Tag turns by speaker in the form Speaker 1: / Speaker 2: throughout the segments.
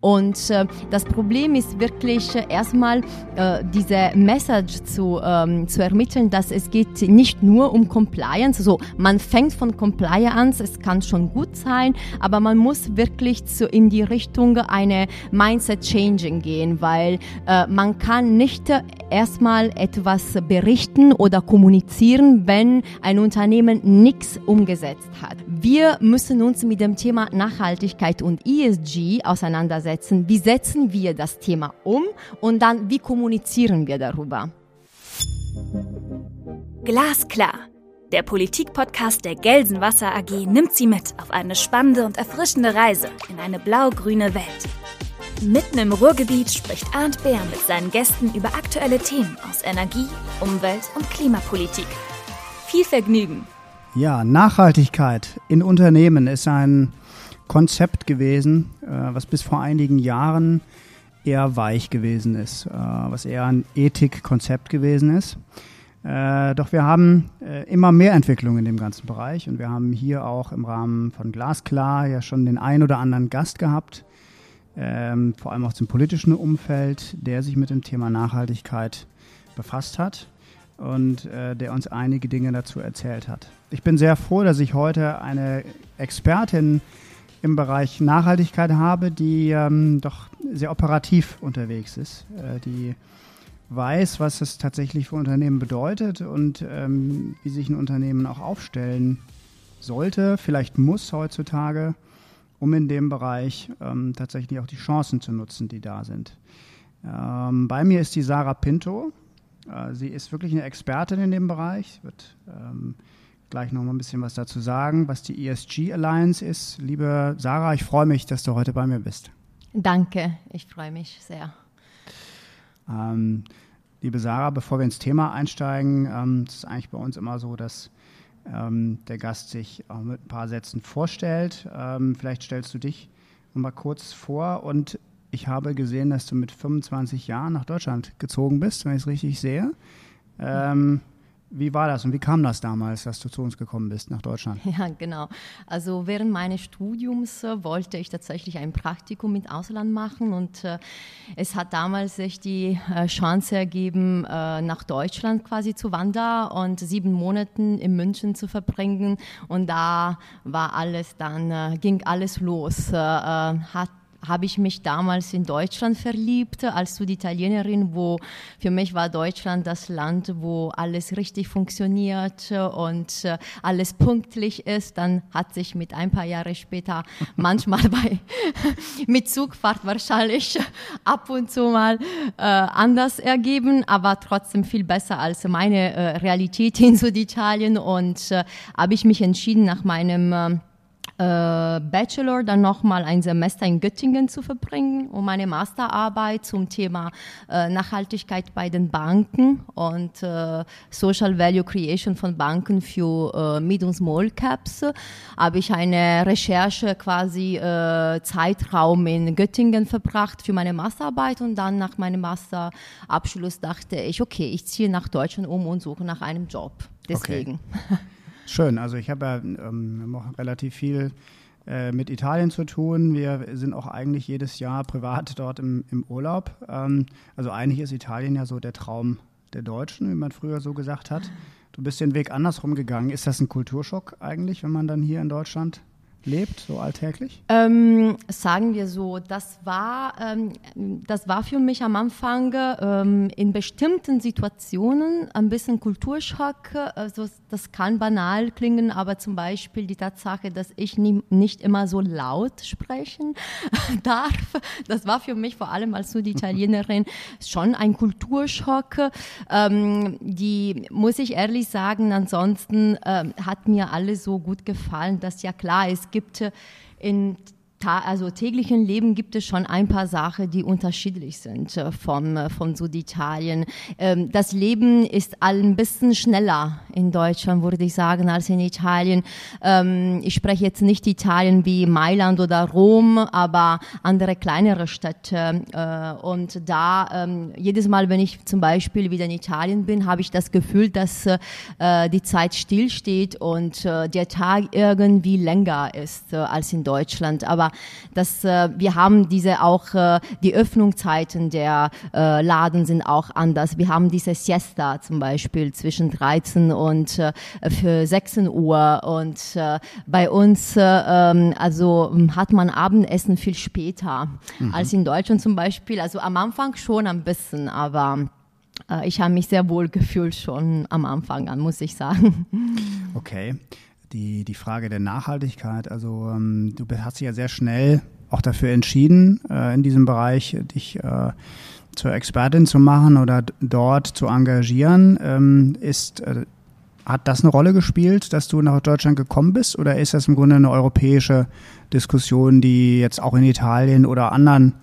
Speaker 1: Und äh, das Problem ist wirklich äh, erstmal äh, diese Message zu, ähm, zu ermitteln, dass es geht nicht nur um Compliance. Also man fängt von Compliance an, es kann schon gut sein, aber man muss wirklich zu, in die Richtung eine Mindset Changing gehen, weil äh, man kann nicht erstmal etwas berichten oder kommunizieren, wenn ein Unternehmen nichts umgesetzt hat. Wir müssen uns mit dem Thema Nachhaltigkeit und ESG auseinandersetzen. Wie setzen wir das Thema um und dann wie kommunizieren wir darüber?
Speaker 2: Glasklar. Der Politikpodcast der Gelsenwasser AG nimmt Sie mit auf eine spannende und erfrischende Reise in eine blau-grüne Welt. Mitten im Ruhrgebiet spricht Arndt Bär mit seinen Gästen über aktuelle Themen aus Energie, Umwelt und Klimapolitik. Viel Vergnügen!
Speaker 3: Ja, Nachhaltigkeit in Unternehmen ist ein Konzept gewesen, äh, was bis vor einigen Jahren eher weich gewesen ist, äh, was eher ein Ethikkonzept gewesen ist. Äh, doch wir haben immer mehr Entwicklung in dem ganzen Bereich und wir haben hier auch im Rahmen von Glasklar ja schon den ein oder anderen Gast gehabt, ähm, vor allem aus dem politischen Umfeld, der sich mit dem Thema Nachhaltigkeit befasst hat und der uns einige Dinge dazu erzählt hat. Ich bin sehr froh, dass ich heute eine Expertin im Bereich Nachhaltigkeit habe, die ähm, doch sehr operativ unterwegs ist, äh, die weiß, was es tatsächlich für Unternehmen bedeutet und ähm, wie sich ein Unternehmen auch aufstellen sollte, vielleicht muss heutzutage, um in dem Bereich ähm, tatsächlich auch die Chancen zu nutzen, die da sind. Ähm, bei mir ist die Sarah Pinto. Äh, sie ist wirklich eine Expertin in dem Bereich, wird ähm, gleich noch mal ein bisschen was dazu sagen, was die ESG Alliance ist. Liebe Sarah, ich freue mich, dass du heute bei mir bist.
Speaker 1: Danke, ich freue mich sehr.
Speaker 3: Ähm, liebe Sarah, bevor wir ins Thema einsteigen, ähm, es ist eigentlich bei uns immer so, dass ähm, der Gast sich auch mit ein paar Sätzen vorstellt. Ähm, vielleicht stellst du dich mal kurz vor und ich habe gesehen, dass du mit 25 Jahren nach Deutschland gezogen bist, wenn ich es richtig sehe. Ähm, wie war das und wie kam das damals, dass du zu uns gekommen bist nach Deutschland?
Speaker 1: Ja, genau. Also während meines Studiums äh, wollte ich tatsächlich ein Praktikum mit Ausland machen und äh, es hat damals sich die äh, Chance ergeben, äh, nach Deutschland quasi zu wandern und sieben Monate in München zu verbringen und da war alles dann, äh, ging alles los. Äh, hat habe ich mich damals in Deutschland verliebt als Süditalienerin, wo für mich war Deutschland das Land, wo alles richtig funktioniert und äh, alles pünktlich ist. Dann hat sich mit ein paar Jahre später manchmal bei mit Zugfahrt wahrscheinlich ab und zu mal äh, anders ergeben, aber trotzdem viel besser als meine äh, Realität in Süditalien und äh, habe ich mich entschieden nach meinem äh, Bachelor dann nochmal ein Semester in Göttingen zu verbringen, um meine Masterarbeit zum Thema äh, Nachhaltigkeit bei den Banken und äh, Social Value Creation von Banken für äh, Mid- und Small Caps. Habe ich eine Recherche quasi äh, Zeitraum in Göttingen verbracht für meine Masterarbeit und dann nach meinem Masterabschluss dachte ich, okay, ich ziehe nach Deutschland um und suche nach einem Job. Deswegen.
Speaker 3: Okay. Schön, also ich habe ja ähm, relativ viel äh, mit Italien zu tun. Wir sind auch eigentlich jedes Jahr privat dort im, im Urlaub. Ähm, also eigentlich ist Italien ja so der Traum der Deutschen, wie man früher so gesagt hat. Du bist den Weg andersrum gegangen. Ist das ein Kulturschock eigentlich, wenn man dann hier in Deutschland lebt, so alltäglich?
Speaker 1: Ähm, sagen wir so, das war, ähm, das war für mich am Anfang ähm, in bestimmten Situationen ein bisschen Kulturschock. Also das kann banal klingen, aber zum Beispiel die Tatsache, dass ich nie, nicht immer so laut sprechen darf, das war für mich vor allem als Süditalienerin schon ein Kulturschock. Ähm, die muss ich ehrlich sagen, ansonsten ähm, hat mir alles so gut gefallen, dass ja klar, es gibt in also täglichen Leben gibt es schon ein paar Sachen, die unterschiedlich sind äh, vom, äh, von Süditalien. Ähm, das Leben ist ein bisschen schneller in Deutschland, würde ich sagen, als in Italien. Ähm, ich spreche jetzt nicht Italien wie Mailand oder Rom, aber andere kleinere Städte. Äh, und da, ähm, jedes Mal, wenn ich zum Beispiel wieder in Italien bin, habe ich das Gefühl, dass die Zeit stillsteht und der Tag irgendwie länger ist als in Deutschland. Aber das, äh, wir haben diese auch, äh, die Öffnungszeiten der äh, Laden sind auch anders. Wir haben diese Siesta zum Beispiel zwischen 13 und äh, für 16 Uhr und äh, bei uns, äh, ähm, also hat man Abendessen viel später mhm. als in Deutschland zum Beispiel. Also am Anfang schon ein bisschen, aber äh, ich habe mich sehr wohl gefühlt schon am Anfang an, muss ich sagen.
Speaker 3: Okay. Die, die Frage der Nachhaltigkeit, also ähm, du hast dich ja sehr schnell auch dafür entschieden, äh, in diesem Bereich dich äh, zur Expertin zu machen oder dort zu engagieren. Ähm, ist, äh, hat das eine Rolle gespielt, dass du nach Deutschland gekommen bist oder ist das im Grunde eine europäische Diskussion, die jetzt auch in Italien oder anderen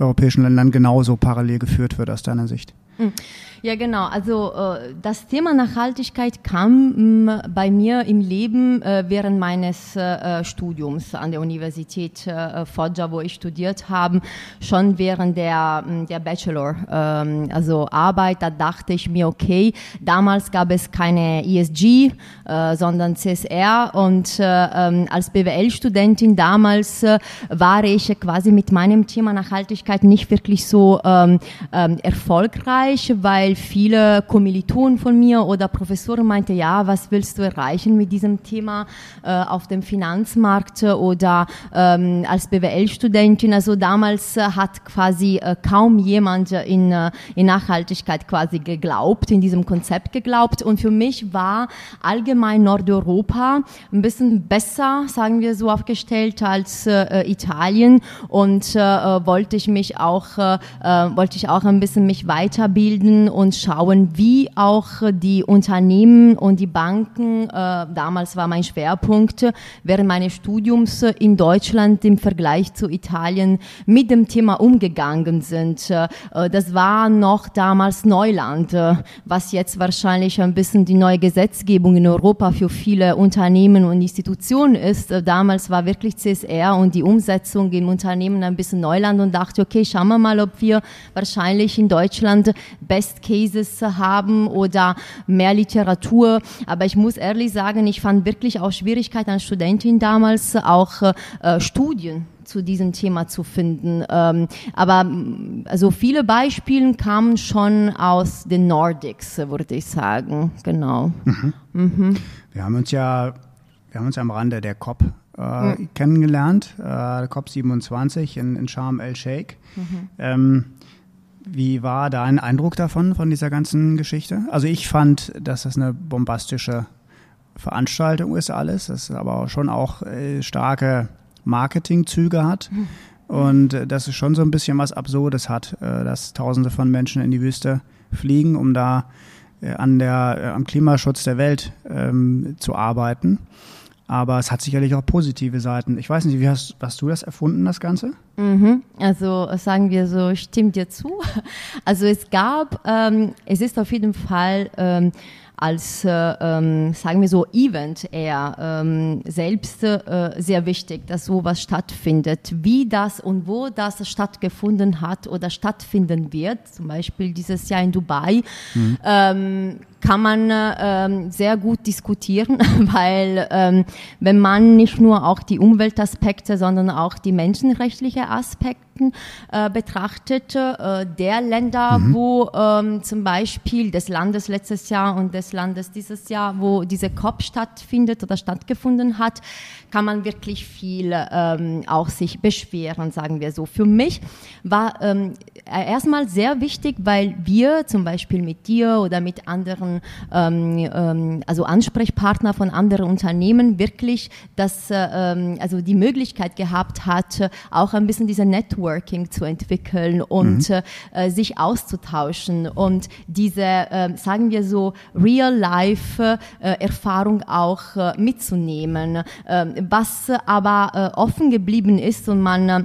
Speaker 3: europäischen Ländern genauso parallel geführt wird aus deiner Sicht?
Speaker 1: Hm. Ja, genau. Also äh, das Thema Nachhaltigkeit kam mh, bei mir im Leben äh, während meines äh, Studiums an der Universität äh, Foggia, wo ich studiert habe, schon während der, der Bachelor, ähm, also Arbeit. Da dachte ich mir, okay, damals gab es keine ESG, äh, sondern CSR und äh, ähm, als BWL-Studentin damals äh, war ich quasi mit meinem Thema Nachhaltigkeit nicht wirklich so ähm, ähm, erfolgreich, weil weil viele Kommilitonen von mir oder Professoren meinten, ja, was willst du erreichen mit diesem Thema äh, auf dem Finanzmarkt oder ähm, als BWL-Studentin. Also damals äh, hat quasi äh, kaum jemand in, äh, in Nachhaltigkeit quasi geglaubt, in diesem Konzept geglaubt. Und für mich war allgemein Nordeuropa ein bisschen besser, sagen wir so, aufgestellt als äh, Italien und äh, wollte ich mich auch, wollte ich auch ein bisschen mich weiterbilden und schauen, wie auch die Unternehmen und die Banken, äh, damals war mein Schwerpunkt, während meines Studiums in Deutschland im Vergleich zu Italien mit dem Thema umgegangen sind. Äh, das war noch damals Neuland, äh, was jetzt wahrscheinlich ein bisschen die neue Gesetzgebung in Europa für viele Unternehmen und Institutionen ist. Äh, damals war wirklich CSR und die Umsetzung im Unternehmen ein bisschen Neuland und dachte, okay, schauen wir mal, ob wir wahrscheinlich in Deutschland Best Cases haben oder mehr Literatur. Aber ich muss ehrlich sagen, ich fand wirklich auch Schwierigkeiten als Studentin damals auch äh, Studien zu diesem Thema zu finden. Ähm, aber also viele Beispiele kamen schon aus den Nordics, würde ich sagen. Genau.
Speaker 3: Mhm. Mhm. Wir haben uns ja, wir haben uns am Rande der COP äh, mhm. kennengelernt, äh, COP 27 in, in Sharm el-Sheikh. Mhm. Ähm, wie war dein Eindruck davon, von dieser ganzen Geschichte? Also ich fand, dass das eine bombastische Veranstaltung ist alles, das aber schon auch äh, starke Marketingzüge hat. Hm. Und äh, dass es schon so ein bisschen was Absurdes hat, äh, dass Tausende von Menschen in die Wüste fliegen, um da an der, am Klimaschutz der Welt ähm, zu arbeiten. Aber es hat sicherlich auch positive Seiten. Ich weiß nicht, wie hast, hast du das erfunden, das Ganze?
Speaker 1: Mhm. Also sagen wir so, stimmt dir zu. Also es gab, ähm, es ist auf jeden Fall ähm, als, äh, ähm, sagen wir so, Event eher ähm, selbst äh, sehr wichtig, dass sowas stattfindet. Wie das und wo das stattgefunden hat oder stattfinden wird, zum Beispiel dieses Jahr in Dubai, mhm. ähm, kann man ähm, sehr gut diskutieren, weil ähm, wenn man nicht nur auch die Umweltaspekte, sondern auch die menschenrechtlichen Aspekte äh, betrachtet, äh, der Länder, mhm. wo ähm, zum Beispiel des Landes letztes Jahr und des Landes dieses Jahr, wo diese COP stattfindet oder stattgefunden hat, kann man wirklich viel ähm, auch sich beschweren, sagen wir so. Für mich war ähm, erstmal sehr wichtig, weil wir zum Beispiel mit dir oder mit anderen anderen, ähm, ähm, also Ansprechpartner von anderen Unternehmen wirklich das, äh, ähm, also die Möglichkeit gehabt hat, auch ein bisschen diese Networking zu entwickeln und mhm. äh, sich auszutauschen und diese, äh, sagen wir so, Real-Life-Erfahrung auch äh, mitzunehmen, ähm, was aber äh, offen geblieben ist und man äh,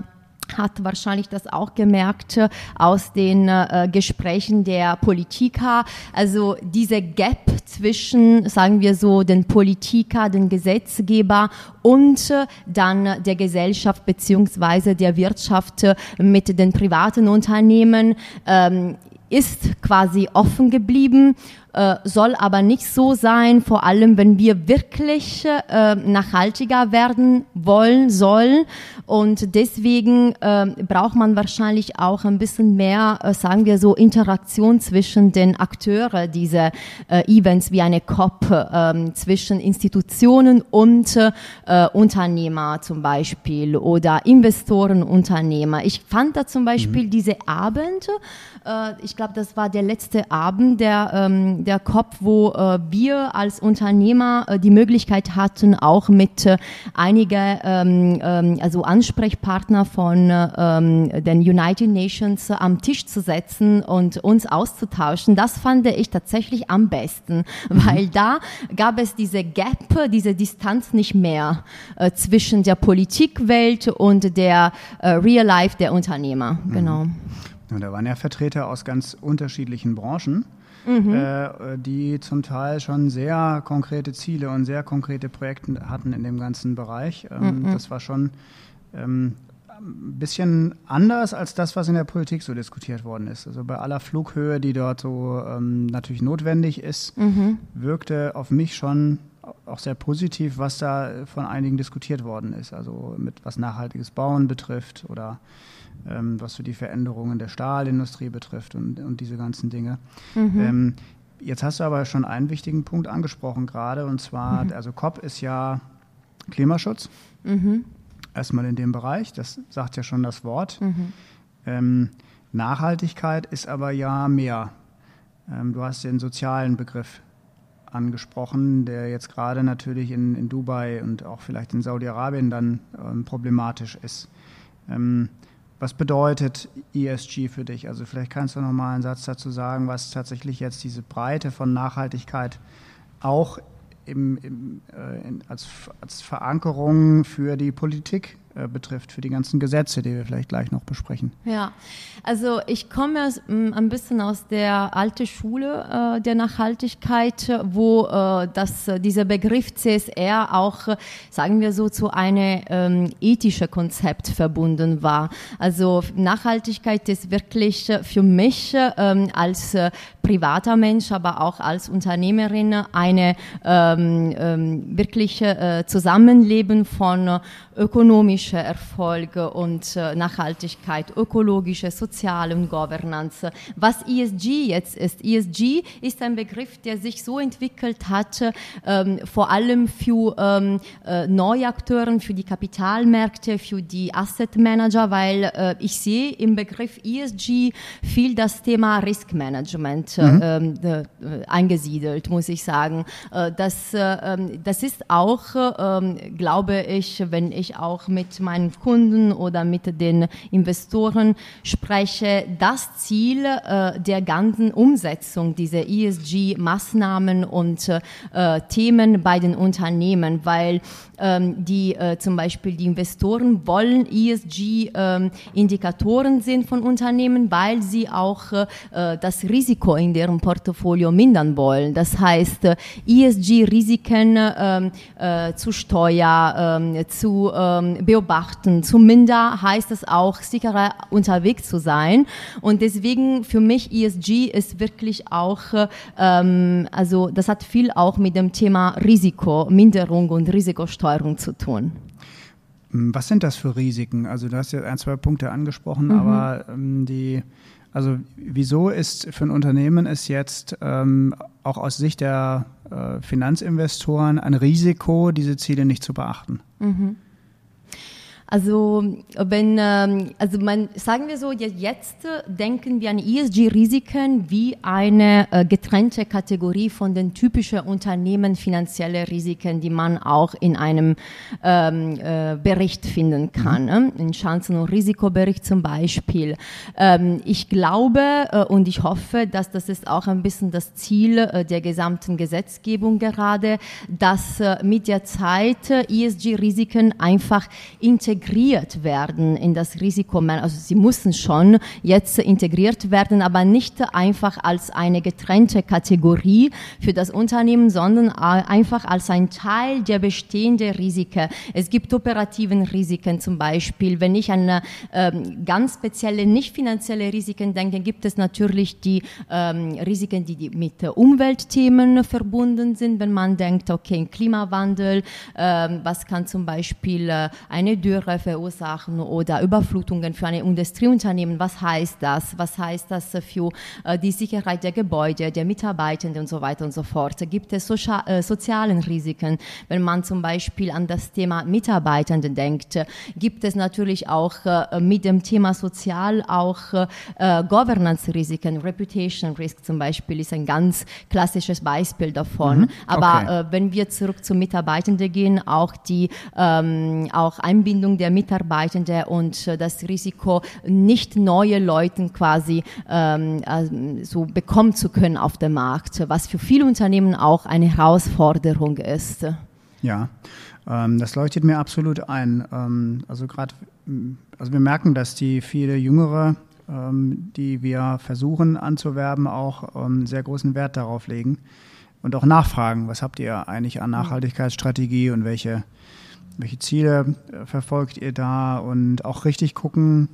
Speaker 1: hat wahrscheinlich das auch gemerkt äh, aus den äh, Gesprächen der Politiker. Also diese Gap zwischen, sagen wir so, den Politiker, den Gesetzgeber und äh, dann der Gesellschaft beziehungsweise der Wirtschaft äh, mit den privaten Unternehmen ähm, ist quasi offen geblieben äh, soll aber nicht so sein, vor allem wenn wir wirklich äh, nachhaltiger werden wollen, sollen. Und deswegen äh, braucht man wahrscheinlich auch ein bisschen mehr, äh, sagen wir so, Interaktion zwischen den Akteuren dieser äh, Events wie eine COP, äh, zwischen Institutionen und Unternehmer zum Beispiel oder Investoren, Unternehmer. Ich fand da zum Beispiel mhm. diese Abende, äh, ich glaube, das war der letzte Abend der, ähm, der COP, wo äh, wir als Unternehmer äh, die Möglichkeit hatten, auch mit äh, einigen ähm, ähm, also Ansprechpartner von ähm, den United Nations am Tisch zu setzen und uns auszutauschen. Das fand ich tatsächlich am besten, mhm. weil da gab es diese Gap, diese Distanz nicht mehr äh, zwischen der Politikwelt und der äh, Real Life der Unternehmer. Mhm. Genau.
Speaker 3: Ja, da waren ja Vertreter aus ganz unterschiedlichen Branchen, mhm. äh, die zum Teil schon sehr konkrete Ziele und sehr konkrete Projekte hatten in dem ganzen Bereich. Ähm, mhm. Das war schon ähm, ein bisschen anders als das, was in der Politik so diskutiert worden ist. Also bei aller Flughöhe, die dort so ähm, natürlich notwendig ist, mhm. wirkte auf mich schon auch sehr positiv, was da von einigen diskutiert worden ist. Also mit was nachhaltiges Bauen betrifft oder ähm, was so die Veränderungen der Stahlindustrie betrifft und, und diese ganzen Dinge. Mhm. Ähm, jetzt hast du aber schon einen wichtigen Punkt angesprochen gerade und zwar, mhm. also COP ist ja Klimaschutz. Mhm. Erstmal in dem Bereich, das sagt ja schon das Wort. Mhm. Ähm, Nachhaltigkeit ist aber ja mehr. Ähm, du hast den sozialen Begriff angesprochen, der jetzt gerade natürlich in, in Dubai und auch vielleicht in Saudi-Arabien dann ähm, problematisch ist. Ähm, was bedeutet ESG für dich? Also vielleicht kannst du noch mal einen Satz dazu sagen, was tatsächlich jetzt diese Breite von Nachhaltigkeit auch im, im, äh, in, als, als Verankerung für die Politik betrifft, für die ganzen Gesetze, die wir vielleicht gleich noch besprechen.
Speaker 1: Ja, also ich komme mm, ein bisschen aus der alten Schule äh, der Nachhaltigkeit, wo äh, das, äh, dieser Begriff CSR auch, äh, sagen wir so, zu einem ähm, ethischen Konzept verbunden war. Also Nachhaltigkeit ist wirklich für mich ähm, als privater Mensch, aber auch als Unternehmerin eine ähm, ähm, wirklich Zusammenleben von ökonomische Erfolge und äh, Nachhaltigkeit, ökologische, soziale und Governance. Was ESG jetzt ist, ESG ist ein Begriff, der sich so entwickelt hat, ähm, vor allem für ähm, äh, neue Akteure, für die Kapitalmärkte, für die Asset Manager, weil äh, ich sehe im Begriff ESG viel das Thema Risk Management mhm. ähm, äh, eingesiedelt, muss ich sagen. Äh, das, äh, ähm, das ist auch, ähm, glaube ich, wenn ich auch mit meinen Kunden oder mit den Investoren spreche, das Ziel äh, der ganzen Umsetzung dieser ESG-Maßnahmen und äh, Themen bei den Unternehmen, weil ähm, die äh, zum Beispiel die Investoren wollen ESG-Indikatoren ähm, sind von Unternehmen, weil sie auch äh, das Risiko in deren Portfolio mindern wollen. Das heißt, ESG-Risiken ähm, äh, zu Steuer, ähm, zu ähm, beobachten. Zumindest heißt es auch, sicherer unterwegs zu sein. Und deswegen für mich ESG ist wirklich auch, ähm, also das hat viel auch mit dem Thema Risiko, Minderung und Risikosteuerung zu tun.
Speaker 3: Hm, was sind das für Risiken? Also du hast ja ein, zwei Punkte angesprochen, mhm. aber ähm, die also wieso ist für ein Unternehmen es jetzt ähm, auch aus Sicht der äh, Finanzinvestoren ein Risiko, diese Ziele nicht zu beachten? Mhm.
Speaker 1: Also wenn, ähm, also man, sagen wir so, jetzt denken wir an ESG-Risiken wie eine äh, getrennte Kategorie von den typischen Unternehmen finanzielle Risiken, die man auch in einem ähm, äh, Bericht finden kann, ne? in Chancen- und Risikobericht zum Beispiel. Ähm, ich glaube äh, und ich hoffe, dass das ist auch ein bisschen das Ziel äh, der gesamten Gesetzgebung gerade, dass äh, mit der Zeit äh, ESG-Risiken einfach integriert integriert werden in das Risiko. Also sie müssen schon jetzt integriert werden, aber nicht einfach als eine getrennte Kategorie für das Unternehmen, sondern einfach als ein Teil der bestehenden Risiken. Es gibt operativen Risiken zum Beispiel. Wenn ich an ähm, ganz spezielle nicht finanzielle Risiken denke, gibt es natürlich die ähm, Risiken, die, die mit Umweltthemen verbunden sind. Wenn man denkt, okay, Klimawandel, ähm, was kann zum Beispiel äh, eine Dürre verursachen oder Überflutungen für ein Industrieunternehmen, was heißt das? Was heißt das für äh, die Sicherheit der Gebäude, der Mitarbeitenden und so weiter und so fort? Gibt es socia äh, sozialen Risiken? Wenn man zum Beispiel an das Thema Mitarbeitende denkt, gibt es natürlich auch äh, mit dem Thema Sozial auch äh, Governance-Risiken, Reputation Risk zum Beispiel ist ein ganz klassisches Beispiel davon. Mhm. Aber okay. wenn wir zurück zu Mitarbeitenden gehen, auch die ähm, auch Einbindung der Mitarbeitenden und äh, das Risiko, nicht neue Leute quasi ähm, äh, so bekommen zu können auf dem Markt, was für viele Unternehmen auch eine Herausforderung ist.
Speaker 3: Ja, ähm, das leuchtet mir absolut ein. Ähm, also gerade, also wir merken, dass die viele jüngere ähm, die wir versuchen anzuwerben, auch ähm, sehr großen Wert darauf legen und auch nachfragen, was habt ihr eigentlich an Nachhaltigkeitsstrategie und welche, welche Ziele verfolgt ihr da und auch richtig gucken,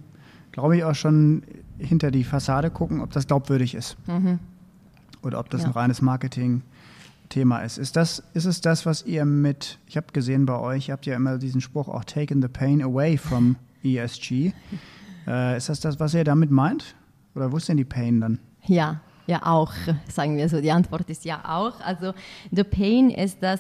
Speaker 3: glaube ich auch schon hinter die Fassade gucken, ob das glaubwürdig ist mhm. oder ob das ja. ein reines Marketing Thema ist. Ist, das, ist es das, was ihr mit, ich habe gesehen bei euch, ihr habt ja immer diesen Spruch auch taken the pain away from ESG. Äh, ist das das, was ihr damit meint? Oder wo ist denn die Pain dann?
Speaker 1: Ja, ja, auch, sagen wir so. Die Antwort ist ja auch. Also, the pain ist das,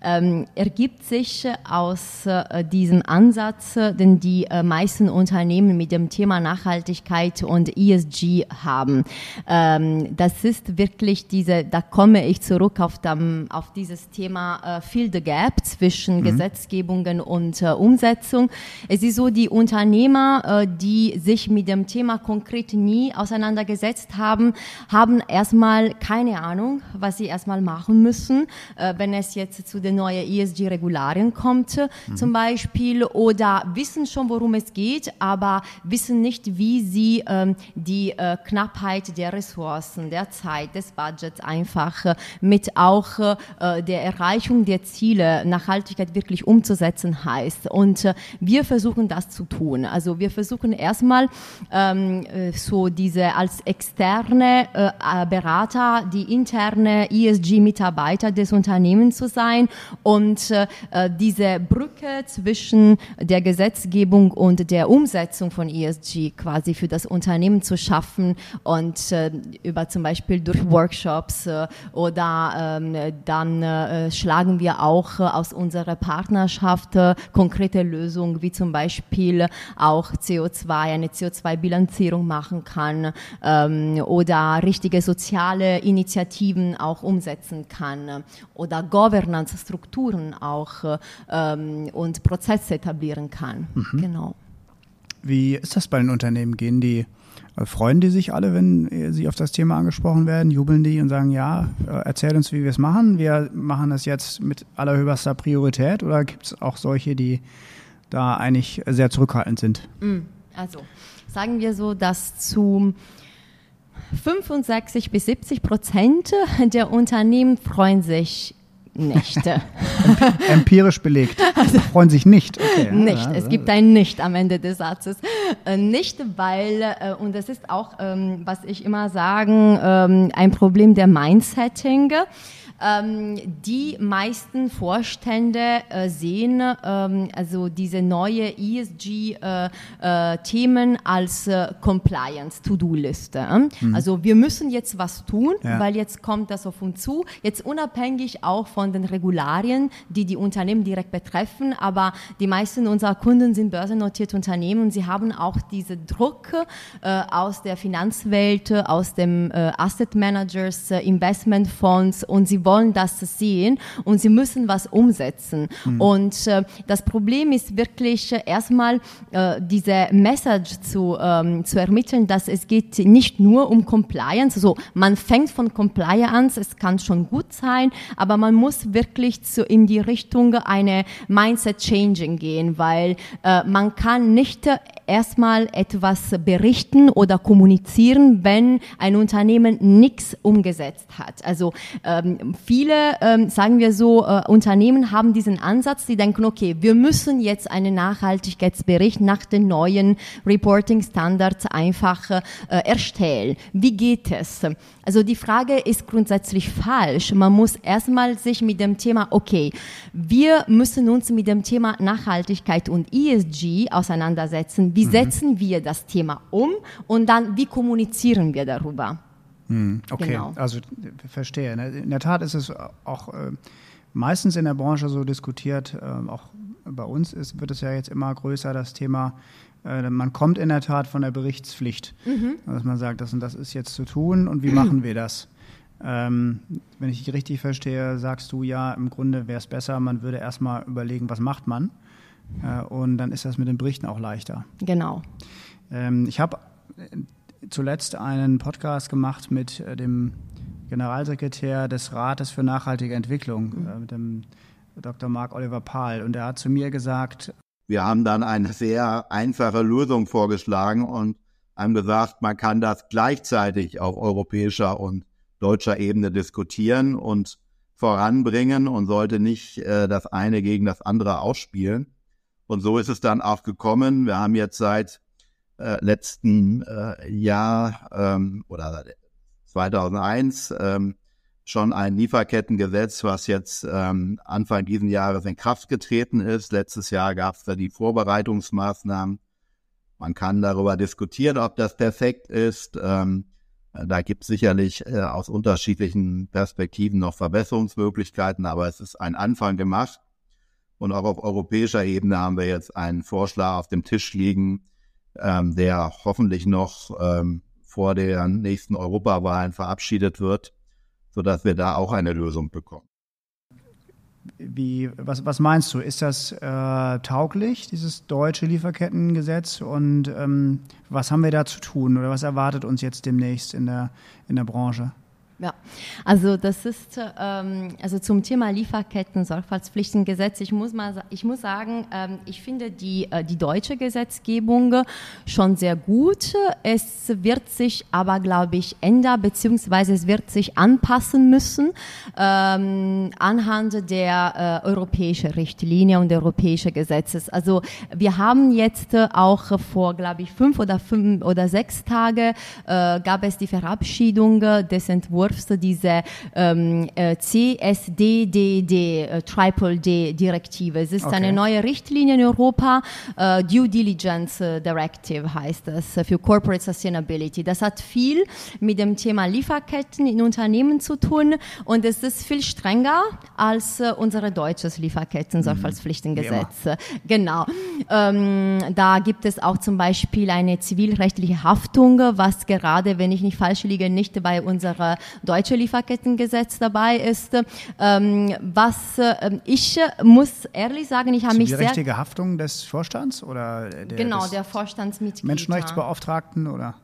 Speaker 1: ähm, ergibt sich aus äh, diesem Ansatz, den die äh, meisten Unternehmen mit dem Thema Nachhaltigkeit und ESG haben. Ähm, das ist wirklich diese, da komme ich zurück auf, dem, auf dieses Thema äh, Fill the Gap zwischen mhm. Gesetzgebungen und äh, Umsetzung. Es ist so, die Unternehmer, äh, die sich mit dem Thema konkret nie auseinandergesetzt haben, haben erstmal keine Ahnung, was sie erstmal machen müssen, äh, wenn es jetzt zu den neuen ESG-Regularien kommt, mhm. zum Beispiel, oder wissen schon, worum es geht, aber wissen nicht, wie sie ähm, die äh, Knappheit der Ressourcen, der Zeit, des Budgets einfach äh, mit auch äh, der Erreichung der Ziele Nachhaltigkeit wirklich umzusetzen heißt. Und äh, wir versuchen das zu tun. Also wir versuchen erstmal ähm, äh, so diese als externe äh, Berater, die interne ESG-Mitarbeiter des Unternehmens zu sein und äh, diese Brücke zwischen der Gesetzgebung und der Umsetzung von ESG quasi für das Unternehmen zu schaffen und äh, über zum Beispiel durch Workshops äh, oder ähm, dann äh, schlagen wir auch aus unserer Partnerschaft konkrete Lösungen, wie zum Beispiel auch CO2, eine CO2-Bilanzierung machen kann ähm, oder richtige soziale Initiativen auch umsetzen kann oder Governance-Strukturen auch ähm, und Prozesse etablieren kann. Mhm. Genau.
Speaker 3: Wie ist das bei den Unternehmen? Gehen die, äh, freuen die sich alle, wenn sie auf das Thema angesprochen werden? Jubeln die und sagen, ja, äh, erzähl uns, wie wir es machen. Wir machen das jetzt mit allerhöchster Priorität. Oder gibt es auch solche, die da eigentlich sehr zurückhaltend sind?
Speaker 1: Mm, also sagen wir so, dass zu 65 bis 70 Prozent der Unternehmen freuen sich nicht.
Speaker 3: Empirisch belegt. Also, freuen sich nicht.
Speaker 1: Okay. Nicht. Es gibt ein Nicht am Ende des Satzes. Äh, nicht, weil, äh, und das ist auch, ähm, was ich immer sagen, ähm, ein Problem der Mindsetting. Ähm, die meisten Vorstände äh, sehen ähm, also diese neue ESG-Themen äh, äh, als äh, Compliance, To-Do-Liste. Mhm. Also wir müssen jetzt was tun, ja. weil jetzt kommt das auf uns zu, jetzt unabhängig auch von den Regularien, die die Unternehmen direkt betreffen, aber die meisten unserer Kunden sind börsennotierte Unternehmen und sie haben auch diese Druck äh, aus der Finanzwelt, aus dem äh, Asset Managers, äh, Investmentfonds und sie wollen das sehen und sie müssen was umsetzen. Mhm. Und äh, das Problem ist wirklich äh, erstmal äh, diese Message zu, ähm, zu ermitteln, dass es geht nicht nur um Compliance, also man fängt von Compliance, es kann schon gut sein, aber man muss wirklich zu, in die Richtung eine Mindset Changing gehen, weil äh, man kann nicht erstmal etwas berichten oder kommunizieren, wenn ein Unternehmen nichts umgesetzt hat. Also ähm, viele, ähm, sagen wir so, äh, Unternehmen haben diesen Ansatz, die denken, okay, wir müssen jetzt einen Nachhaltigkeitsbericht nach den neuen Reporting Standards einfach äh, erstellen. Wie geht es? Also die Frage ist grundsätzlich falsch. Man muss erstmal sich mit dem Thema, okay, wir müssen uns mit dem Thema Nachhaltigkeit und ESG auseinandersetzen. Wie mhm. setzen wir das Thema um und dann wie kommunizieren wir darüber?
Speaker 3: Mhm. Okay, genau. also verstehe. Ne? In der Tat ist es auch äh, meistens in der Branche so diskutiert, äh, auch bei uns ist, wird es ja jetzt immer größer, das Thema äh, man kommt in der Tat von der Berichtspflicht, mhm. dass man sagt, das und das ist jetzt zu tun und wie machen wir das? Ähm, wenn ich dich richtig verstehe, sagst du ja, im Grunde wäre es besser, man würde erstmal überlegen, was macht man? Äh, und dann ist das mit den Berichten auch leichter.
Speaker 1: Genau.
Speaker 3: Ähm, ich habe zuletzt einen Podcast gemacht mit äh, dem Generalsekretär des Rates für nachhaltige Entwicklung, mhm. äh, mit dem Dr. Mark Oliver Pahl. Und er hat zu mir gesagt,
Speaker 4: wir haben dann eine sehr einfache Lösung vorgeschlagen und haben gesagt, man kann das gleichzeitig auf europäischer und deutscher Ebene diskutieren und voranbringen und sollte nicht äh, das eine gegen das andere ausspielen. Und so ist es dann auch gekommen. Wir haben jetzt seit äh, letzten äh, Jahr ähm, oder 2001 ähm, schon ein Lieferkettengesetz, was jetzt ähm, Anfang diesen Jahres in Kraft getreten ist. Letztes Jahr gab es da die Vorbereitungsmaßnahmen. Man kann darüber diskutieren, ob das perfekt ist. Ähm, da gibt es sicherlich äh, aus unterschiedlichen Perspektiven noch Verbesserungsmöglichkeiten, aber es ist ein Anfang gemacht. Und auch auf europäischer Ebene haben wir jetzt einen Vorschlag auf dem Tisch liegen, ähm, der hoffentlich noch ähm, vor den nächsten Europawahlen verabschiedet wird sodass wir da auch eine Lösung bekommen.
Speaker 3: Wie, was, was meinst du? Ist das äh, tauglich, dieses deutsche Lieferkettengesetz? Und ähm, was haben wir da zu tun oder was erwartet uns jetzt demnächst in der, in der Branche?
Speaker 1: Ja, also das ist ähm, also zum Thema Lieferketten, Sorgfaltspflichtengesetz. Ich muss mal, ich muss sagen, ähm, ich finde die äh, die deutsche Gesetzgebung schon sehr gut. Es wird sich aber, glaube ich, ändern beziehungsweise es wird sich anpassen müssen ähm, anhand der äh, europäischen Richtlinie und europäischen Gesetzes. Also wir haben jetzt auch vor, glaube ich, fünf oder fünf oder sechs Tage äh, gab es die Verabschiedung des Entwurfs Entwurfs diese ähm, äh, CSDDD, äh, Triple D Direktive. Es ist okay. eine neue Richtlinie in Europa, äh, Due Diligence äh, Directive heißt das, äh, für Corporate Sustainability. Das hat viel mit dem Thema Lieferketten in Unternehmen zu tun und es ist viel strenger als äh, unser deutsches Lieferketten-Sorgfaltspflichtengesetz. Mhm. Genau. Ähm, da gibt es auch zum Beispiel eine zivilrechtliche Haftung, was gerade, wenn ich nicht falsch liege, nicht bei unserer deutsche Lieferkettengesetz dabei ist. Ähm, was äh, ich muss ehrlich sagen, ich habe mich
Speaker 3: die sehr... Die richtige Haftung des Vorstands oder
Speaker 1: der, genau, der Vorstandsmitglied.
Speaker 3: Menschenrechtsbeauftragten oder?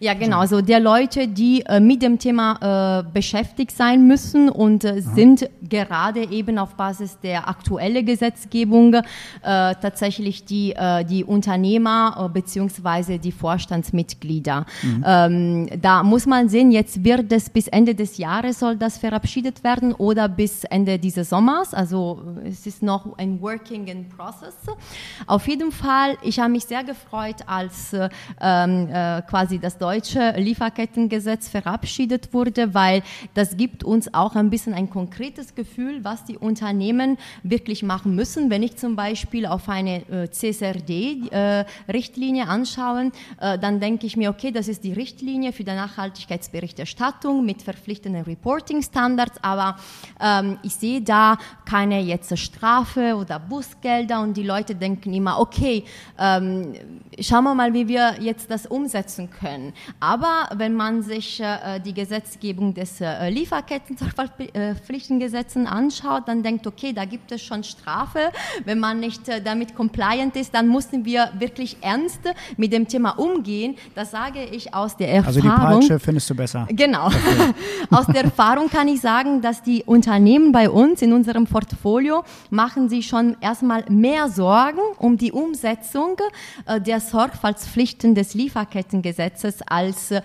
Speaker 1: Ja, genau. Also der Leute, die äh, mit dem Thema äh, beschäftigt sein müssen und äh, sind gerade eben auf Basis der aktuellen Gesetzgebung äh, tatsächlich die, äh, die Unternehmer äh, beziehungsweise die Vorstandsmitglieder. Mhm. Ähm, da muss man sehen, jetzt wird es bis Ende des Jahres soll das verabschiedet werden oder bis Ende dieses Sommers. Also es ist noch ein Working in Process. Auf jeden Fall, ich habe mich sehr gefreut, als ähm, quasi quasi das deutsche Lieferkettengesetz verabschiedet wurde, weil das gibt uns auch ein bisschen ein konkretes Gefühl, was die Unternehmen wirklich machen müssen. Wenn ich zum Beispiel auf eine äh, CSRD-Richtlinie äh, anschaue, äh, dann denke ich mir, okay, das ist die Richtlinie für die Nachhaltigkeitsberichterstattung mit verpflichtenden Reporting-Standards, aber ähm, ich sehe da keine jetzt Strafe oder Bußgelder und die Leute denken immer, okay, ähm, schauen wir mal, wie wir jetzt das umsetzen können. Aber wenn man sich äh, die Gesetzgebung des äh, Lieferketten-Pflichtengesetzen anschaut, dann denkt, okay, da gibt es schon Strafe. Wenn man nicht äh, damit compliant ist, dann müssen wir wirklich ernst mit dem Thema umgehen. Das sage ich aus der Erfahrung.
Speaker 3: Also die Peitsche findest du besser.
Speaker 1: Genau. Okay. Aus der Erfahrung kann ich sagen, dass die Unternehmen bei uns in unserem Portfolio machen sich schon erstmal mehr Sorgen um die Umsetzung äh, der Sorgfaltspflichten des Lieferkettengesetzes als äh,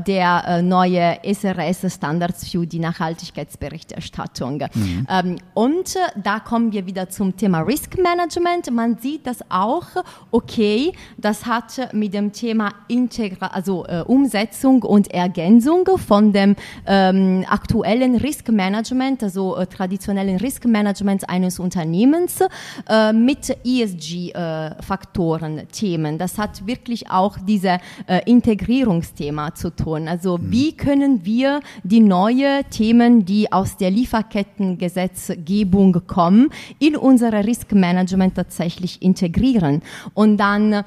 Speaker 1: der äh, neue SRS-Standards für die Nachhaltigkeitsberichterstattung. Mhm. Ähm, und da kommen wir wieder zum Thema Risk Management. Man sieht das auch, okay, das hat mit dem Thema Integra also Umsetzung und Ergänzung von dem ähm, aktuellen Risk Management, also äh, traditionellen Risk Management eines Unternehmens äh, mit ESG-Faktoren, äh, Themen. Das hat wirklich auch diese äh, Integrierungsthema zu tun. Also mhm. wie können wir die neuen Themen, die aus der Lieferkettengesetzgebung kommen, in unser Risk Management tatsächlich integrieren? Und dann, äh,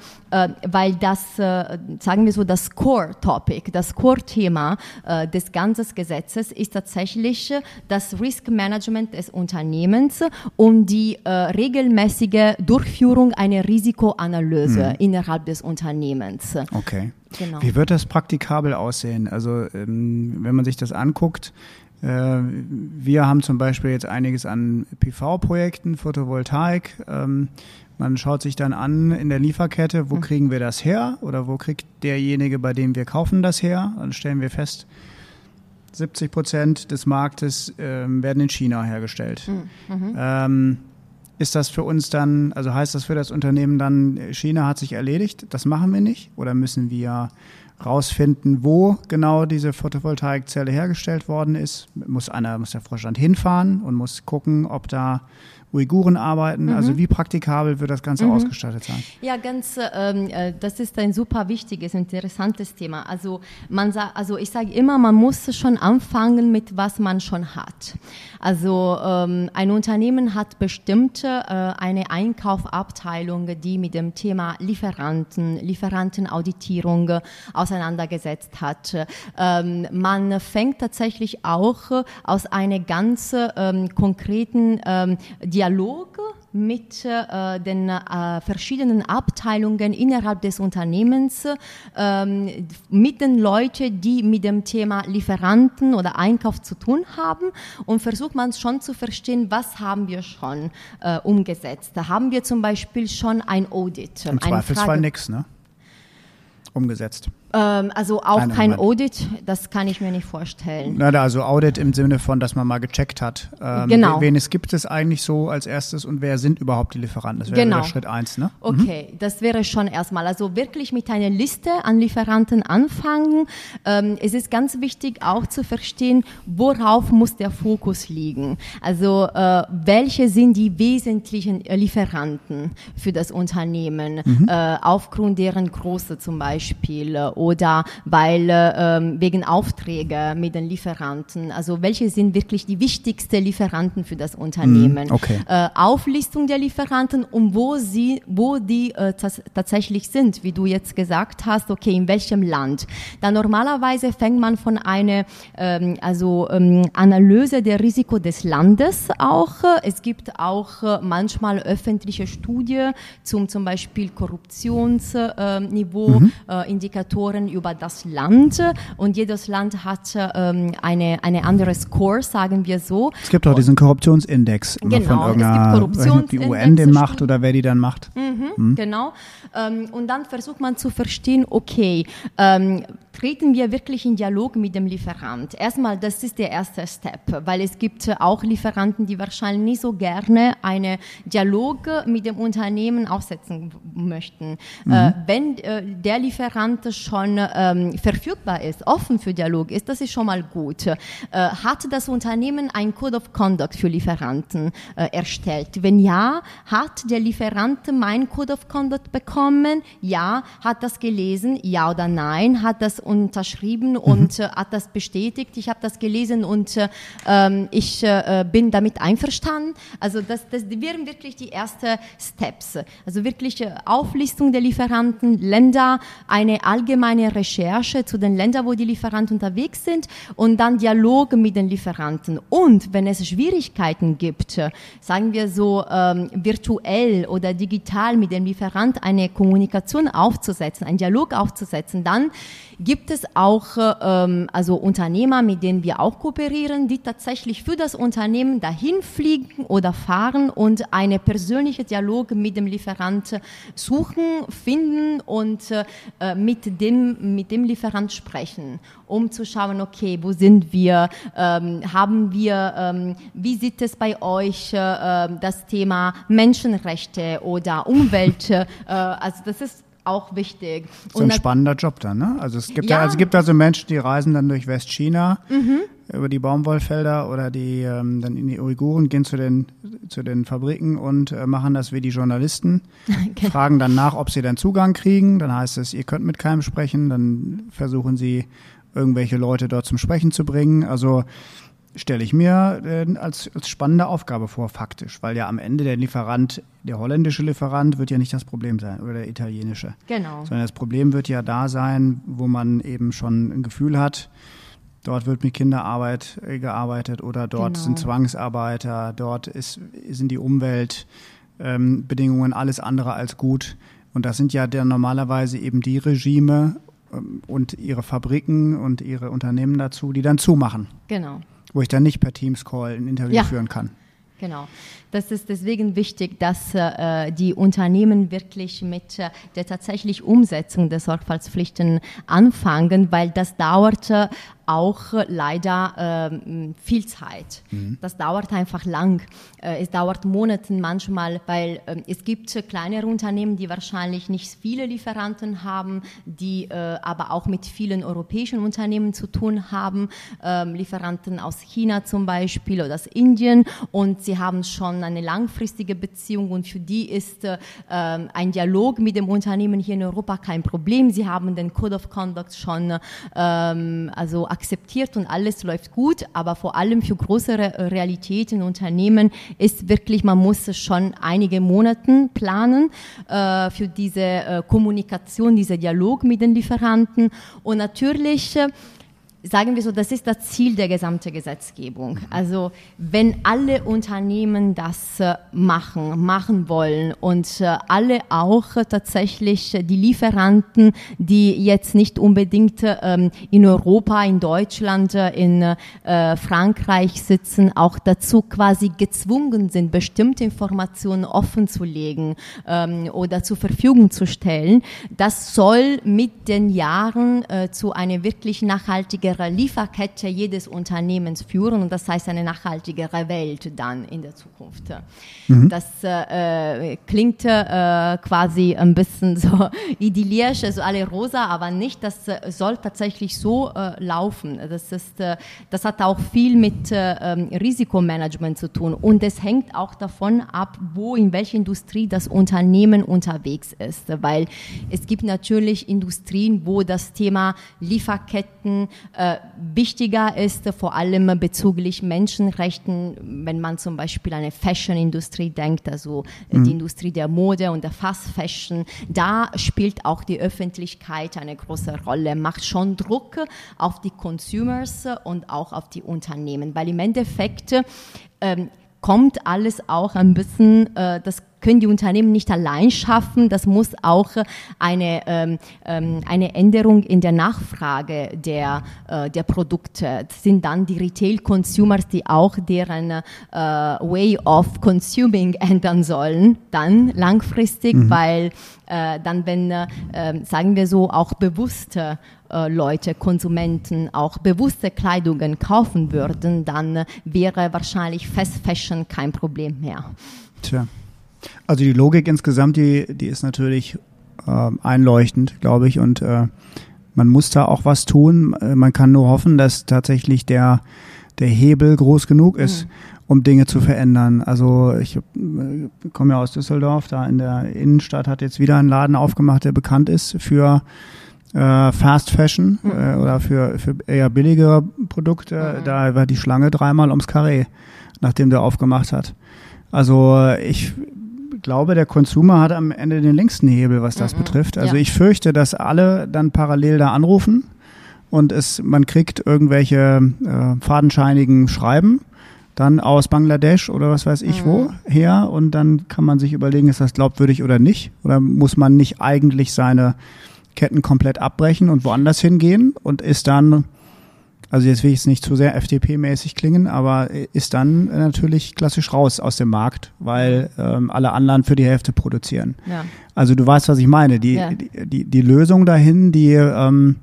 Speaker 1: weil das, äh, sagen wir so, das Core-Topic, das Core-Thema des ganzen Gesetzes ist tatsächlich das Risk Management des Unternehmens und die äh, regelmäßige Durchführung einer Risikoanalyse mhm. innerhalb des Unternehmens.
Speaker 3: Okay. Genau. Wie wird das praktikabel aussehen? Also ähm, wenn man sich das anguckt, äh, wir haben zum Beispiel jetzt einiges an PV-Projekten, Photovoltaik. Ähm, man schaut sich dann an in der Lieferkette, wo mhm. kriegen wir das her oder wo kriegt derjenige, bei dem wir kaufen, das her. Dann stellen wir fest, 70 Prozent des Marktes ähm, werden in China hergestellt. Mhm. mhm. Ähm, ist das für uns dann, also heißt das für das Unternehmen dann, China hat sich erledigt, das machen wir nicht? Oder müssen wir rausfinden, wo genau diese Photovoltaikzelle hergestellt worden ist? Muss einer, muss der Vorstand hinfahren und muss gucken, ob da Uiguren arbeiten? Mhm. Also wie praktikabel wird das Ganze mhm. ausgestattet sein?
Speaker 1: Ja, ganz, ähm, äh, das ist ein super wichtiges, interessantes Thema. Also man sagt, also ich sage immer, man muss schon anfangen mit was man schon hat. Also ähm, ein Unternehmen hat bestimmt äh, eine Einkaufabteilung, die mit dem Thema Lieferanten, Lieferantenauditierung auseinandergesetzt hat. Ähm, man fängt tatsächlich auch aus einer ganz ähm, konkreten ähm, Dialog mit äh, den äh, verschiedenen Abteilungen innerhalb des Unternehmens, ähm, mit den Leuten, die mit dem Thema Lieferanten oder Einkauf zu tun haben und versucht man schon zu verstehen, was haben wir schon äh, umgesetzt. Da haben wir zum Beispiel schon ein Audit.
Speaker 3: Im Zweifelsfall nichts, ne? Umgesetzt.
Speaker 1: Ähm, also auch Nein, kein Audit, das kann ich mir nicht vorstellen.
Speaker 3: Also Audit im Sinne von, dass man mal gecheckt hat. Ähm, genau. Wen es gibt es eigentlich so als erstes und wer sind überhaupt die Lieferanten? Das wäre genau. Schritt eins, ne?
Speaker 1: Okay, mhm. das wäre schon erstmal. Also wirklich mit einer Liste an Lieferanten anfangen. Ähm, es ist ganz wichtig auch zu verstehen, worauf muss der Fokus liegen. Also äh, welche sind die wesentlichen Lieferanten für das Unternehmen, mhm. äh, aufgrund deren Größe zum Beispiel oder weil äh, wegen Aufträge mit den Lieferanten. Also welche sind wirklich die wichtigsten Lieferanten für das Unternehmen?
Speaker 3: Mhm, okay.
Speaker 1: Äh, Auflistung der Lieferanten und wo sie, wo die äh, tatsächlich sind, wie du jetzt gesagt hast. Okay, in welchem Land? Dann normalerweise fängt man von einer ähm, also ähm, Analyse der Risiko des Landes auch. Es gibt auch äh, manchmal öffentliche Studien zum zum Beispiel Korruptionsniveau, mhm. äh, Indikatoren Faktoren über das Land und jedes Land hat ähm, eine, eine andere Score, sagen wir so.
Speaker 3: Es gibt auch diesen Korruptionsindex immer genau, von irgendeiner, es gibt die UN den macht oder wer die dann macht.
Speaker 1: Mhm, mhm. Genau. Ähm, und dann versucht man zu verstehen, okay, ähm, treten wir wirklich in Dialog mit dem Lieferant. Erstmal, das ist der erste Step, weil es gibt auch Lieferanten, die wahrscheinlich nicht so gerne einen Dialog mit dem Unternehmen aufsetzen möchten. Mhm. Äh, wenn äh, der Lieferant schon ähm, verfügbar ist, offen für Dialog ist, das ist schon mal gut. Äh, hat das Unternehmen ein Code of Conduct für Lieferanten erstellt? Wenn ja, hat der Lieferant mein Code of Conduct bekommen? Ja. Hat das gelesen? Ja oder nein? Hat das unterschrieben mhm. und äh, hat das bestätigt? Ich habe das gelesen und äh, ähm, ich äh, bin damit einverstanden. Also das, das wären wirklich die ersten Steps. Also wirklich äh, Auflistung der Lieferanten, Länder, eine allgemeine Recherche zu den Ländern, wo die Lieferanten unterwegs sind und dann Dialog mit den Lieferanten. Und wenn es Schwierigkeiten gibt, äh, sagen wir so ähm, virtuell oder digital mit dem Lieferant eine Kommunikation aufzusetzen, einen Dialog aufzusetzen, dann gibt es auch ähm, also Unternehmer, mit denen wir auch kooperieren, die tatsächlich für das Unternehmen dahin fliegen oder fahren und eine persönliche Dialog mit dem Lieferant suchen, finden und äh, mit dem mit dem Lieferant sprechen, um zu schauen, okay, wo sind wir, ähm, haben wir, ähm, wie sieht es bei euch äh, das Thema Menschenrechte oder Umwelt, äh, also das ist auch wichtig.
Speaker 3: So ein spannender Job dann, ne? Also es gibt ja, also es gibt also Menschen, die reisen dann durch Westchina mhm. über die Baumwollfelder oder die ähm, dann in die Uiguren gehen zu den zu den Fabriken und äh, machen das wie die Journalisten, okay. fragen dann nach, ob sie dann Zugang kriegen. Dann heißt es, ihr könnt mit keinem sprechen. Dann versuchen sie irgendwelche Leute dort zum Sprechen zu bringen. Also stelle ich mir äh, als, als spannende Aufgabe vor, faktisch, weil ja am Ende der Lieferant, der holländische Lieferant wird ja nicht das Problem sein oder der italienische.
Speaker 1: Genau.
Speaker 3: Sondern das Problem wird ja da sein, wo man eben schon ein Gefühl hat, dort wird mit Kinderarbeit äh, gearbeitet oder dort genau. sind Zwangsarbeiter, dort ist, sind die Umweltbedingungen ähm, alles andere als gut. Und das sind ja dann normalerweise eben die Regime ähm, und ihre Fabriken und ihre Unternehmen dazu, die dann zumachen.
Speaker 1: Genau
Speaker 3: wo ich dann nicht per Teams Call ein Interview ja. führen kann.
Speaker 1: Genau. Das ist deswegen wichtig, dass äh, die Unternehmen wirklich mit äh, der tatsächlichen Umsetzung der Sorgfaltspflichten anfangen, weil das dauert äh, auch leider äh, viel Zeit. Mhm. Das dauert einfach lang. Äh, es dauert Monate manchmal, weil äh, es gibt kleinere Unternehmen, die wahrscheinlich nicht viele Lieferanten haben, die äh, aber auch mit vielen europäischen Unternehmen zu tun haben, ähm, Lieferanten aus China zum Beispiel oder aus Indien und sie haben schon eine langfristige Beziehung und für die ist äh, ähm, ein Dialog mit dem Unternehmen hier in Europa kein Problem. Sie haben den Code of Conduct schon ähm, also akzeptiert und alles läuft gut, aber vor allem für größere Realitäten, Unternehmen ist wirklich, man muss schon einige Monate planen äh, für diese äh, Kommunikation, dieser Dialog mit den Lieferanten und natürlich äh, sagen wir so, das ist das Ziel der gesamten Gesetzgebung. Also wenn alle Unternehmen das äh, machen, machen wollen und äh, alle auch tatsächlich die Lieferanten, die jetzt nicht unbedingt ähm, in Europa, in Deutschland, äh, in Frankreich sitzen, auch dazu quasi gezwungen sind, bestimmte Informationen offen zu legen ähm, oder zur Verfügung zu stellen, das soll mit den Jahren zu einer wirklich nachhaltigen nachhaltigere Lieferkette jedes Unternehmens führen und das heißt eine nachhaltigere Welt dann in der Zukunft. Mhm. Das äh, klingt äh, quasi ein bisschen so idyllisch, also alle rosa, aber nicht. Das äh, soll tatsächlich so äh, laufen. Das, ist, äh, das hat auch viel mit äh, ähm, Risikomanagement zu tun und es hängt auch davon ab, wo in welcher Industrie das Unternehmen unterwegs ist, weil es gibt natürlich Industrien, wo das Thema Lieferketten wichtiger ist, vor allem bezüglich Menschenrechten, wenn man zum Beispiel an eine Fashion-Industrie denkt, also mhm. die Industrie der Mode und der Fast Fashion, da spielt auch die Öffentlichkeit eine große Rolle, macht schon Druck auf die Consumers und auch auf die Unternehmen, weil im Endeffekt ähm, kommt alles auch ein bisschen, äh, das können die Unternehmen nicht allein schaffen. Das muss auch eine, ähm, ähm, eine Änderung in der Nachfrage der, äh, der Produkte. Das sind dann die Retail-Consumers, die auch deren äh, Way of Consuming ändern sollen, dann langfristig, mhm. weil äh, dann, wenn, äh, sagen wir so, auch bewusste äh, Leute, Konsumenten auch bewusste Kleidungen kaufen würden, dann wäre wahrscheinlich Fast Fashion kein Problem mehr.
Speaker 3: Tja. Also die Logik insgesamt, die, die ist natürlich äh, einleuchtend, glaube ich, und äh, man muss da auch was tun. Äh, man kann nur hoffen, dass tatsächlich der, der Hebel groß genug ist, mhm. um Dinge zu verändern. Also ich äh, komme ja aus Düsseldorf, da in der Innenstadt hat jetzt wieder ein Laden aufgemacht, der bekannt ist für äh, Fast Fashion mhm. äh, oder für, für eher billigere Produkte. Mhm. Da war die Schlange dreimal ums Karree, nachdem der aufgemacht hat. Also ich glaube, der Consumer hat am Ende den längsten Hebel, was das mhm. betrifft. Also ja. ich fürchte, dass alle dann parallel da anrufen und es, man kriegt irgendwelche äh, fadenscheinigen Schreiben dann aus Bangladesch oder was weiß ich mhm. wo her und dann kann man sich überlegen, ist das glaubwürdig oder nicht? Oder muss man nicht eigentlich seine Ketten komplett abbrechen und woanders hingehen und ist dann also jetzt will ich es nicht zu sehr FDP-mäßig klingen, aber ist dann natürlich klassisch raus aus dem Markt, weil ähm, alle anderen für die Hälfte produzieren. Ja. Also du weißt, was ich meine. Die, ja. die, die, die, Lösung dahin, die, ähm,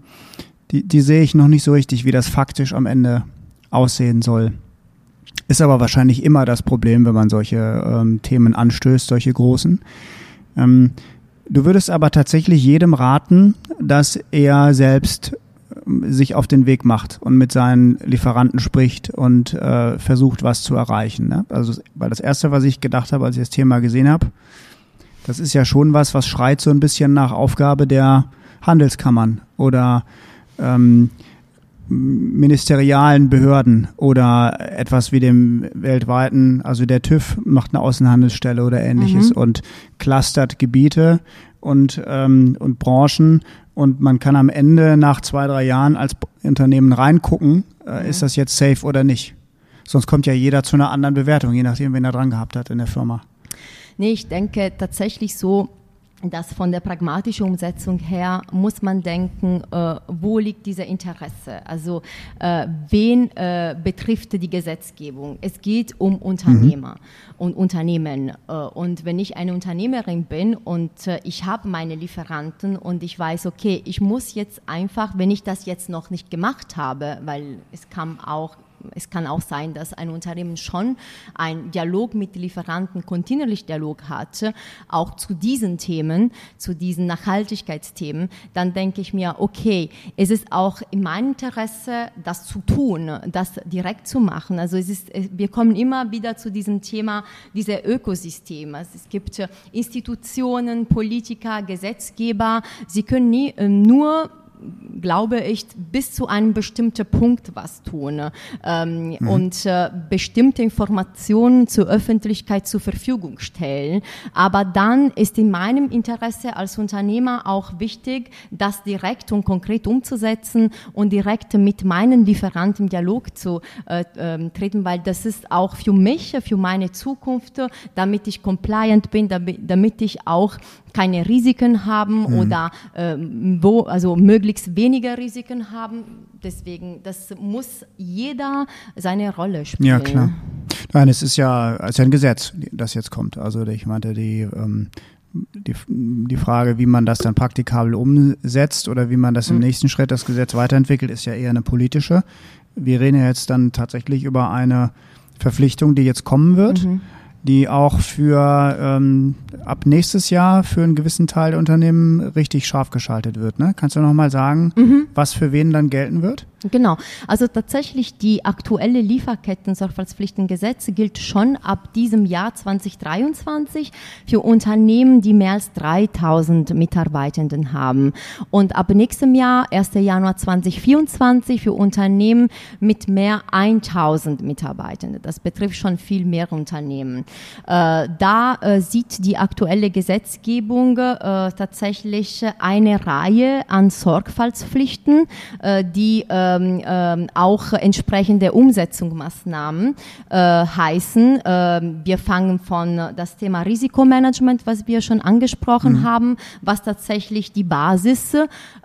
Speaker 3: die, die sehe ich noch nicht so richtig, wie das faktisch am Ende aussehen soll. Ist aber wahrscheinlich immer das Problem, wenn man solche ähm, Themen anstößt, solche großen. Ähm, du würdest aber tatsächlich jedem raten, dass er selbst sich auf den Weg macht und mit seinen Lieferanten spricht und äh, versucht, was zu erreichen. Ne? Also, weil das Erste, was ich gedacht habe, als ich das Thema gesehen habe, das ist ja schon was, was schreit so ein bisschen nach Aufgabe der Handelskammern oder ähm, ministerialen Behörden oder etwas wie dem weltweiten, also der TÜV macht eine Außenhandelsstelle oder ähnliches mhm. und clustert Gebiete und, ähm, und Branchen und man kann am Ende nach zwei, drei Jahren als Unternehmen reingucken, äh, mhm. ist das jetzt safe oder nicht. Sonst kommt ja jeder zu einer anderen Bewertung, je nachdem, wen er dran gehabt hat in der Firma.
Speaker 1: Nee, ich denke tatsächlich so, dass von der pragmatischen Umsetzung her muss man denken, äh, wo liegt dieser Interesse? Also äh, wen äh, betrifft die Gesetzgebung? Es geht um Unternehmer mhm. und Unternehmen. Äh, und wenn ich eine Unternehmerin bin und äh, ich habe meine Lieferanten und ich weiß, okay, ich muss jetzt einfach, wenn ich das jetzt noch nicht gemacht habe, weil es kam auch es kann auch sein, dass ein Unternehmen schon einen Dialog mit Lieferanten, kontinuierlich Dialog hat, auch zu diesen Themen, zu diesen Nachhaltigkeitsthemen, dann denke ich mir, okay, es ist auch in meinem Interesse, das zu tun, das direkt zu machen. Also es ist, wir kommen immer wieder zu diesem Thema, dieser Ökosysteme. Es gibt Institutionen, Politiker, Gesetzgeber, sie können nie, äh, nur glaube ich, bis zu einem bestimmten Punkt was tun ähm, mhm. und äh, bestimmte Informationen zur Öffentlichkeit zur Verfügung stellen. Aber dann ist in meinem Interesse als Unternehmer auch wichtig, das direkt und konkret umzusetzen und direkt mit meinen Lieferanten im Dialog zu äh, äh, treten, weil das ist auch für mich, für meine Zukunft, damit ich compliant bin, damit, damit ich auch keine Risiken haben mhm. oder äh, wo, also möglichst weniger Risiken haben. Deswegen, das muss jeder seine Rolle spielen.
Speaker 3: Ja, klar. Nein, es ist ja, es ist ja ein Gesetz, das jetzt kommt. Also ich meinte, die, ähm, die, die Frage, wie man das dann praktikabel umsetzt oder wie man das im mhm. nächsten Schritt das Gesetz weiterentwickelt, ist ja eher eine politische. Wir reden ja jetzt dann tatsächlich über eine Verpflichtung, die jetzt kommen wird. Mhm die auch für ähm, ab nächstes Jahr für einen gewissen Teil der Unternehmen richtig scharf geschaltet wird. Ne? Kannst du noch mal sagen, mhm. was für wen dann gelten wird?
Speaker 1: Genau. Also tatsächlich die aktuelle Lieferketten-Sorgfaltspflichtengesetz gilt schon ab diesem Jahr 2023 für Unternehmen, die mehr als 3000 Mitarbeitenden haben. Und ab nächstem Jahr, 1. Januar 2024, für Unternehmen mit mehr 1000 Mitarbeitenden. Das betrifft schon viel mehr Unternehmen. Äh, da äh, sieht die aktuelle Gesetzgebung äh, tatsächlich eine Reihe an Sorgfaltspflichten, die äh, ähm, ähm, auch entsprechende Umsetzungsmaßnahmen heißen. Äh, wir fangen von das Thema Risikomanagement, was wir schon angesprochen mhm. haben, was tatsächlich die Basis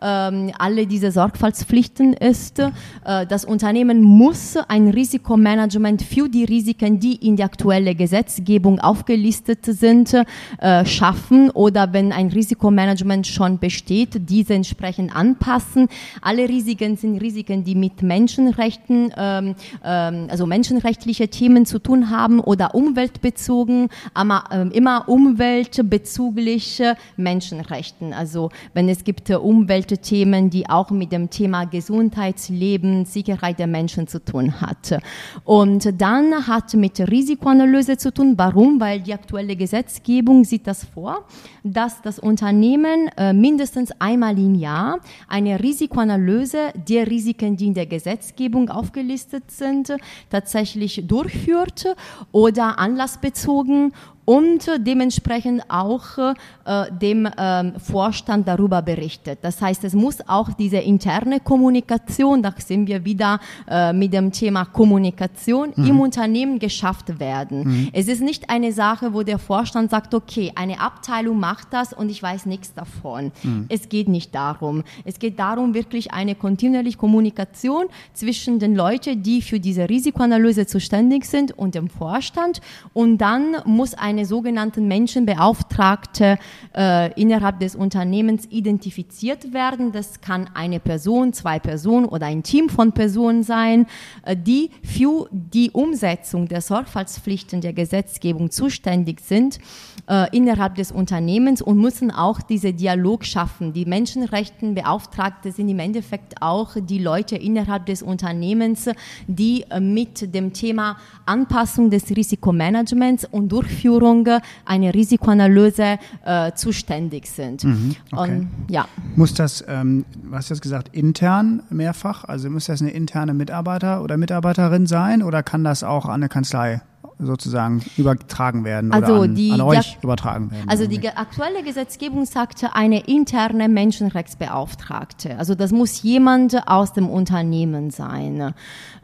Speaker 1: alle diese Sorgfaltspflichten ist. Das Unternehmen muss ein Risikomanagement für die Risiken, die in der aktuellen Gesetzgebung aufgelistet sind, äh, schaffen oder wenn ein Risikomanagement schon besteht, diese entsprechend anpassen. Alle Risiken sind Risiken, die mit Menschenrechten, ähm, ähm, also menschenrechtliche Themen zu tun haben oder umweltbezogen, aber ähm, immer umweltbezügliche Menschenrechten. Also wenn es gibt äh, Umweltthemen, die auch mit dem Thema Gesundheitsleben, Sicherheit der Menschen zu tun hat. Und dann hat mit Risikoanalyse zu tun. Warum? Weil die aktuelle Gesetzgebung sieht das vor, dass das Unternehmen äh, mindestens einmal im Jahr eine Risikoanalyse der Risiken, die in der Gesetzgebung aufgelistet sind, tatsächlich durchführt oder anlassbezogen und dementsprechend auch äh, dem ähm, Vorstand darüber berichtet. Das heißt, es muss auch diese interne Kommunikation, da sind wir wieder äh, mit dem Thema Kommunikation mhm. im Unternehmen geschafft werden. Mhm. Es ist nicht eine Sache, wo der Vorstand sagt, okay, eine Abteilung macht das und ich weiß nichts davon. Mhm. Es geht nicht darum. Es geht darum, wirklich eine kontinuierliche Kommunikation zwischen den Leuten, die für diese Risikoanalyse zuständig sind und dem Vorstand. Und dann muss eine eine sogenannte Menschenbeauftragte äh, innerhalb des Unternehmens identifiziert werden. Das kann eine Person, zwei Personen oder ein Team von Personen sein, äh, die für die Umsetzung der Sorgfaltspflichten der Gesetzgebung zuständig sind äh, innerhalb des Unternehmens und müssen auch diese Dialog schaffen. Die Menschenrechtenbeauftragte sind im Endeffekt auch die Leute innerhalb des Unternehmens, die äh, mit dem Thema Anpassung des Risikomanagements und Durchführung Durchführung einer Risikoanalyse äh, zuständig sind. Mhm,
Speaker 3: okay. Und, ja. Muss das, ähm, was hast du gesagt, intern mehrfach? Also muss das eine interne Mitarbeiter oder Mitarbeiterin sein oder kann das auch an eine Kanzlei sozusagen übertragen werden also oder an, die, an euch ja, übertragen werden?
Speaker 1: Also die aktuelle Gesetzgebung sagte eine interne Menschenrechtsbeauftragte. Also das muss jemand aus dem Unternehmen sein.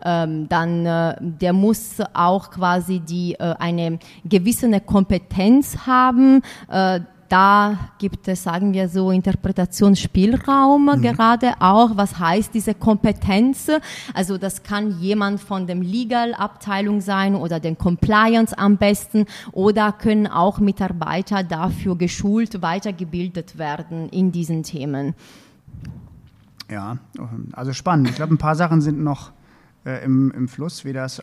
Speaker 1: Ähm, dann äh, der muss auch quasi die äh, eine gewisse Kompetenz haben. Äh, da gibt es, sagen wir so, Interpretationsspielraum mhm. gerade auch. Was heißt diese Kompetenz? Also das kann jemand von dem Legal-Abteilung sein oder den Compliance am besten oder können auch Mitarbeiter dafür geschult, weitergebildet werden in diesen Themen.
Speaker 3: Ja, also spannend. Ich glaube, ein paar Sachen sind noch äh, im, im Fluss, wie das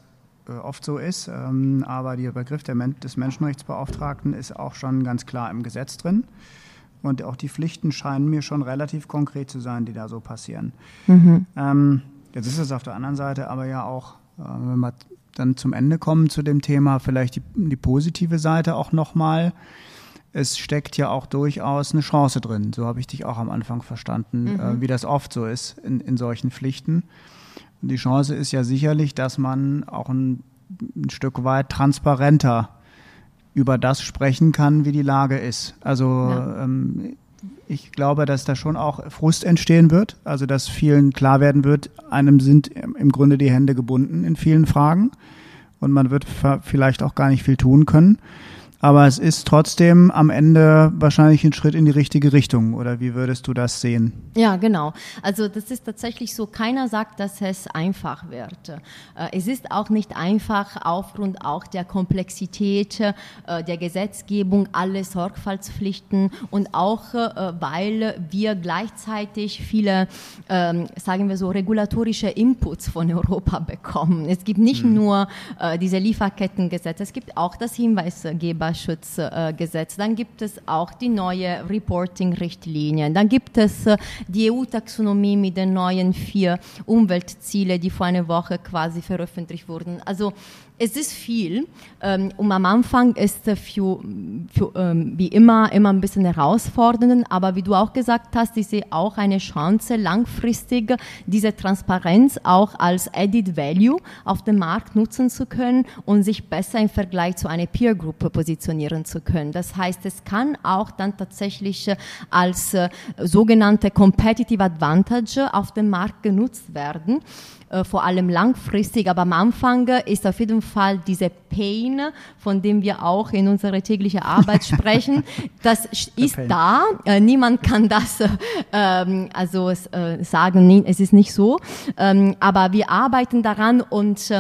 Speaker 3: oft so ist. Ähm, aber der Begriff des Menschenrechtsbeauftragten ist auch schon ganz klar im Gesetz drin. Und auch die Pflichten scheinen mir schon relativ konkret zu sein, die da so passieren. Mhm. Ähm, jetzt ist es auf der anderen Seite aber ja auch, äh, wenn wir dann zum Ende kommen zu dem Thema, vielleicht die, die positive Seite auch nochmal. Es steckt ja auch durchaus eine Chance drin. So habe ich dich auch am Anfang verstanden, mhm. äh, wie das oft so ist in, in solchen Pflichten. Die Chance ist ja sicherlich, dass man auch ein, ein Stück weit transparenter über das sprechen kann, wie die Lage ist. Also ja. ähm, ich glaube, dass da schon auch Frust entstehen wird, also dass vielen klar werden wird, einem sind im Grunde die Hände gebunden in vielen Fragen und man wird vielleicht auch gar nicht viel tun können aber es ist trotzdem am Ende wahrscheinlich ein Schritt in die richtige Richtung. Oder wie würdest du das sehen?
Speaker 1: Ja, genau. Also das ist tatsächlich so, keiner sagt, dass es einfach wird. Äh, es ist auch nicht einfach aufgrund auch der Komplexität äh, der Gesetzgebung, alle Sorgfaltspflichten und auch äh, weil wir gleichzeitig viele, ähm, sagen wir so, regulatorische Inputs von Europa bekommen. Es gibt nicht mhm. nur diese Lieferkettengesetze, es gibt auch das Hinweisgeber Verbraucherschutzgesetz. Dann gibt es auch die neue Reporting-Richtlinien. Dann gibt es äh, die EU-Taxonomie mit den neuen vier Umweltzielen, die vor einer Woche quasi veröffentlicht wurden. Also Es ist viel. Ähm, und am Anfang ist es für, für ähm, wie immer immer ein bisschen herausfordernd, aber wie du auch gesagt hast, ich sehe auch eine Chance, langfristig diese Transparenz auch als Added Value auf dem Markt nutzen zu können und sich besser im Vergleich zu einer Peer Group positionieren zu können. Das heißt, es kann auch dann tatsächlich äh, als äh, sogenannte Competitive Advantage auf dem Markt genutzt werden. Äh, vor allem langfristig, aber am Anfang ist auf jeden Fall diese Pain, von dem wir auch in unserer täglichen Arbeit sprechen, das ist da. Äh, niemand kann das äh, ähm, also äh, sagen, es ist nicht so. Ähm, aber wir arbeiten daran und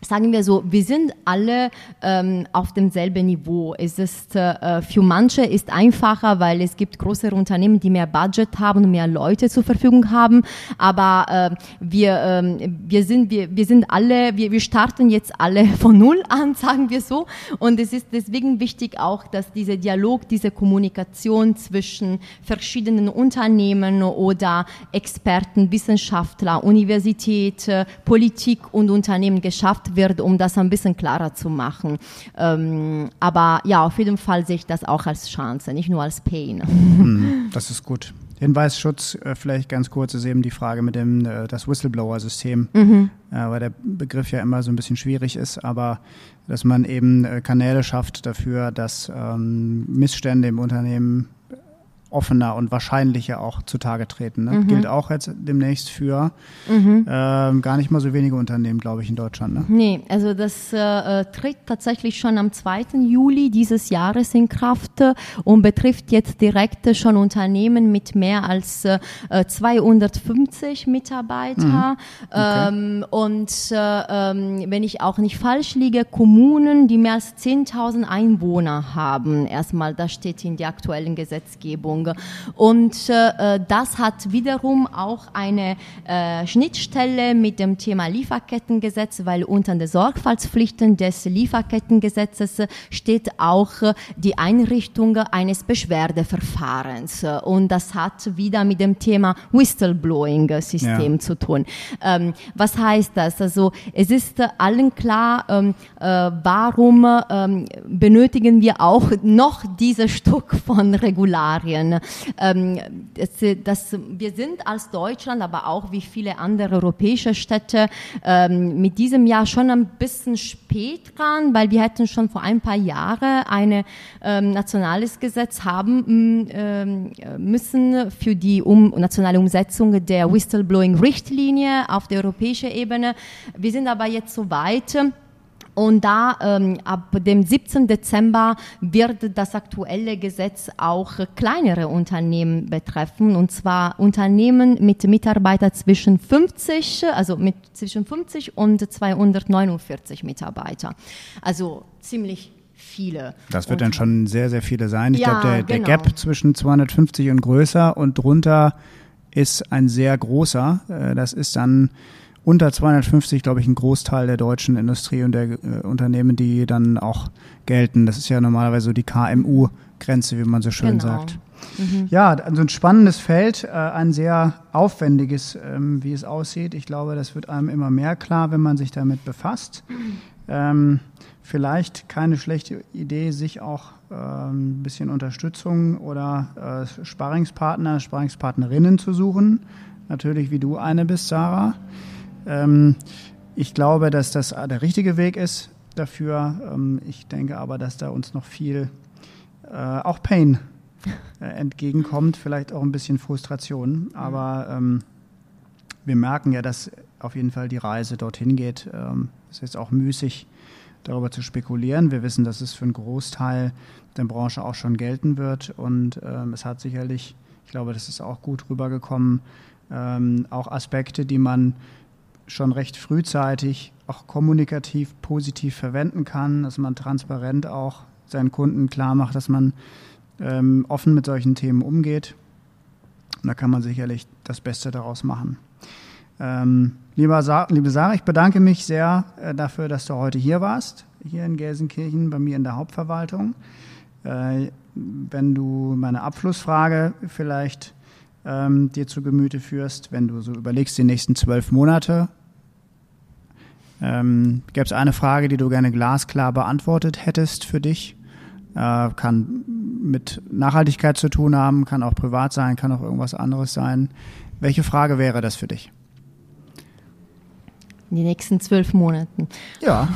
Speaker 1: sagen wir so, wir sind alle ähm, auf demselben Niveau. Es ist äh, für manche ist einfacher, weil es gibt größere Unternehmen, die mehr Budget haben und mehr Leute zur Verfügung haben. Aber äh, wir ähm, wir sind wir wir sind alle wir wir starten jetzt alle von null an, sagen wir so. Und es ist deswegen wichtig auch, dass dieser Dialog, diese Kommunikation zwischen verschiedenen Unternehmen oder Experten, Wissenschaftler, Universität, äh, Politik und Unternehmen geschafft wird, um das ein bisschen klarer zu machen. Ähm, aber ja, auf jeden Fall sehe ich das auch als Chance, nicht nur als Pain.
Speaker 3: Hm, das ist gut. Hinweisschutz, äh, vielleicht ganz kurz, ist eben die Frage mit dem äh, das Whistleblower-System, mhm. äh, weil der Begriff ja immer so ein bisschen schwierig ist, aber dass man eben Kanäle schafft dafür, dass ähm, Missstände im Unternehmen offener und wahrscheinlicher auch zutage treten. Ne? Mhm. Gilt auch jetzt demnächst für mhm. äh, gar nicht mal so wenige Unternehmen, glaube ich, in Deutschland. Ne?
Speaker 1: Nee, also das äh, tritt tatsächlich schon am 2. Juli dieses Jahres in Kraft äh, und betrifft jetzt direkt schon Unternehmen mit mehr als äh, 250 Mitarbeiter. Mhm. Okay. Ähm, und äh, ähm, wenn ich auch nicht falsch liege, Kommunen, die mehr als 10.000 Einwohner haben. Erstmal, das steht in der aktuellen Gesetzgebung. Verordnung. Und äh, das hat wiederum auch eine äh, Schnittstelle mit dem Thema Lieferkettengesetz, weil unter den Sorgfaltspflichten des Lieferkettengesetzes steht auch äh, die Einrichtung eines Beschwerdeverfahrens. Und das hat wieder mit dem Thema Whistleblowing-System ja. zu tun. Ähm, was heißt das? Also es ist allen klar, ähm, äh, warum ähm, benötigen wir auch noch dieses Stück von Regularien können. Ähm, das, das, wir sind als Deutschland, aber auch wie viele andere europäische Städte ähm, mit diesem Jahr schon ein bisschen spät dran, weil wir hätten schon vor ein paar Jahren ein ähm, nationales Gesetz haben ähm, müssen für die um, nationale Umsetzung der Whistleblowing-Richtlinie auf der europäischen Ebene. Wir sind aber jetzt so weit, und da ähm, ab dem 17. Dezember wird das aktuelle Gesetz auch kleinere Unternehmen betreffen, und zwar Unternehmen mit Mitarbeitern zwischen 50, also mit zwischen 50 und 249 Mitarbeiter. Also ziemlich viele.
Speaker 3: Das wird und, dann schon sehr, sehr viele sein. Ich ja, glaube, der, der genau. Gap zwischen 250 und größer und drunter ist ein sehr großer. Äh, das ist dann unter 250, glaube ich, ein Großteil der deutschen Industrie und der äh, Unternehmen, die dann auch gelten. Das ist ja normalerweise so die KMU-Grenze, wie man so schön genau. sagt. Mhm. Ja, also ein spannendes Feld, äh, ein sehr aufwendiges, ähm, wie es aussieht. Ich glaube, das wird einem immer mehr klar, wenn man sich damit befasst. Ähm, vielleicht keine schlechte Idee, sich auch ähm, ein bisschen Unterstützung oder äh, Sparingspartner, Sparingspartnerinnen zu suchen. Natürlich, wie du eine bist, Sarah. Ähm, ich glaube, dass das der richtige Weg ist dafür. Ähm, ich denke aber, dass da uns noch viel äh, auch Pain äh, entgegenkommt, vielleicht auch ein bisschen Frustration. Aber ähm, wir merken ja, dass auf jeden Fall die Reise dorthin geht. Ähm, es ist auch müßig, darüber zu spekulieren. Wir wissen, dass es für einen Großteil der Branche auch schon gelten wird. Und ähm, es hat sicherlich, ich glaube, das ist auch gut rübergekommen, ähm, auch Aspekte, die man schon recht frühzeitig auch kommunikativ positiv verwenden kann, dass man transparent auch seinen Kunden klar macht, dass man ähm, offen mit solchen Themen umgeht. Und da kann man sicherlich das Beste daraus machen. Ähm, lieber Sa liebe Sarah, ich bedanke mich sehr äh, dafür, dass du heute hier warst, hier in Gelsenkirchen, bei mir in der Hauptverwaltung. Äh, wenn du meine Abschlussfrage vielleicht ähm, dir zu Gemüte führst, wenn du so überlegst, die nächsten zwölf Monate, Ähm, Gäbe es eine Frage, die du gerne glasklar beantwortet hättest für dich? Äh, kann mit Nachhaltigkeit zu tun haben, kann auch privat sein, kann auch irgendwas anderes sein. Welche Frage wäre das für dich?
Speaker 1: In den nächsten zwölf Monaten.
Speaker 3: Ja.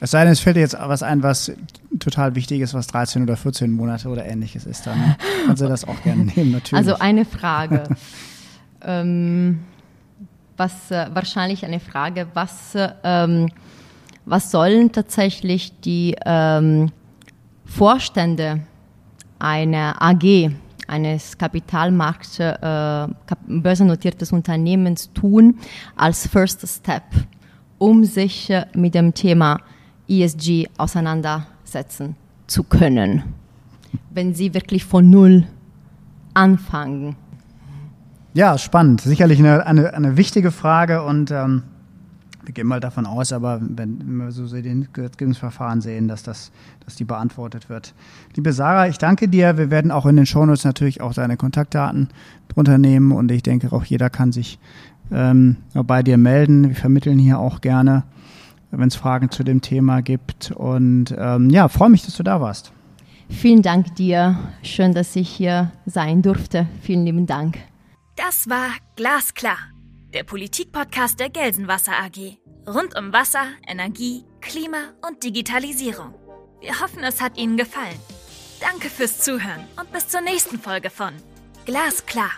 Speaker 3: Es sei denn, es fällt dir jetzt was ein, was total wichtig ist, was 13 oder 14 Monate oder ähnliches ist, dann kannst du das auch gerne nehmen, natürlich.
Speaker 1: Also eine Frage. ähm, was äh, wahrscheinlich eine Frage, was, ähm, was sollen tatsächlich die ähm, Vorstände einer AG, eines Kapitalmarkt, äh, börsennotiertes Unternehmens tun als First Step, um sich äh, mit dem Thema ESG auseinandersetzen zu können, wenn sie wirklich von Null anfangen.
Speaker 3: Ja, spannend. Sicherlich eine, eine, eine wichtige Frage und ähm, wir gehen mal davon aus, aber wenn, wir so den Gesetzgebungsverfahren sehen, dass, das, dass die beantwortet wird. Liebe Sarah, ich danke dir. Wir werden auch in den Shownotes natürlich auch deine Kontaktdaten drunter nehmen und ich denke auch jeder kann sich ähm, bei dir melden. Wir vermitteln hier auch gerne, wenn es Fragen zu dem Thema gibt. Und ähm, ja, freue mich, dass du da warst.
Speaker 1: Vielen Dank dir. Schön, dass ich hier sein durfte. Vielen lieben Dank.
Speaker 2: Das war Glasklar der Politikpodcast der Gelsenwasser AG. Rund um Wasser, Energie, Klima und Digitalisierung. Wir hoffen, es hat Ihnen gefallen. Danke fürs Zuhören und bis zur nächsten Folge von Glasklar.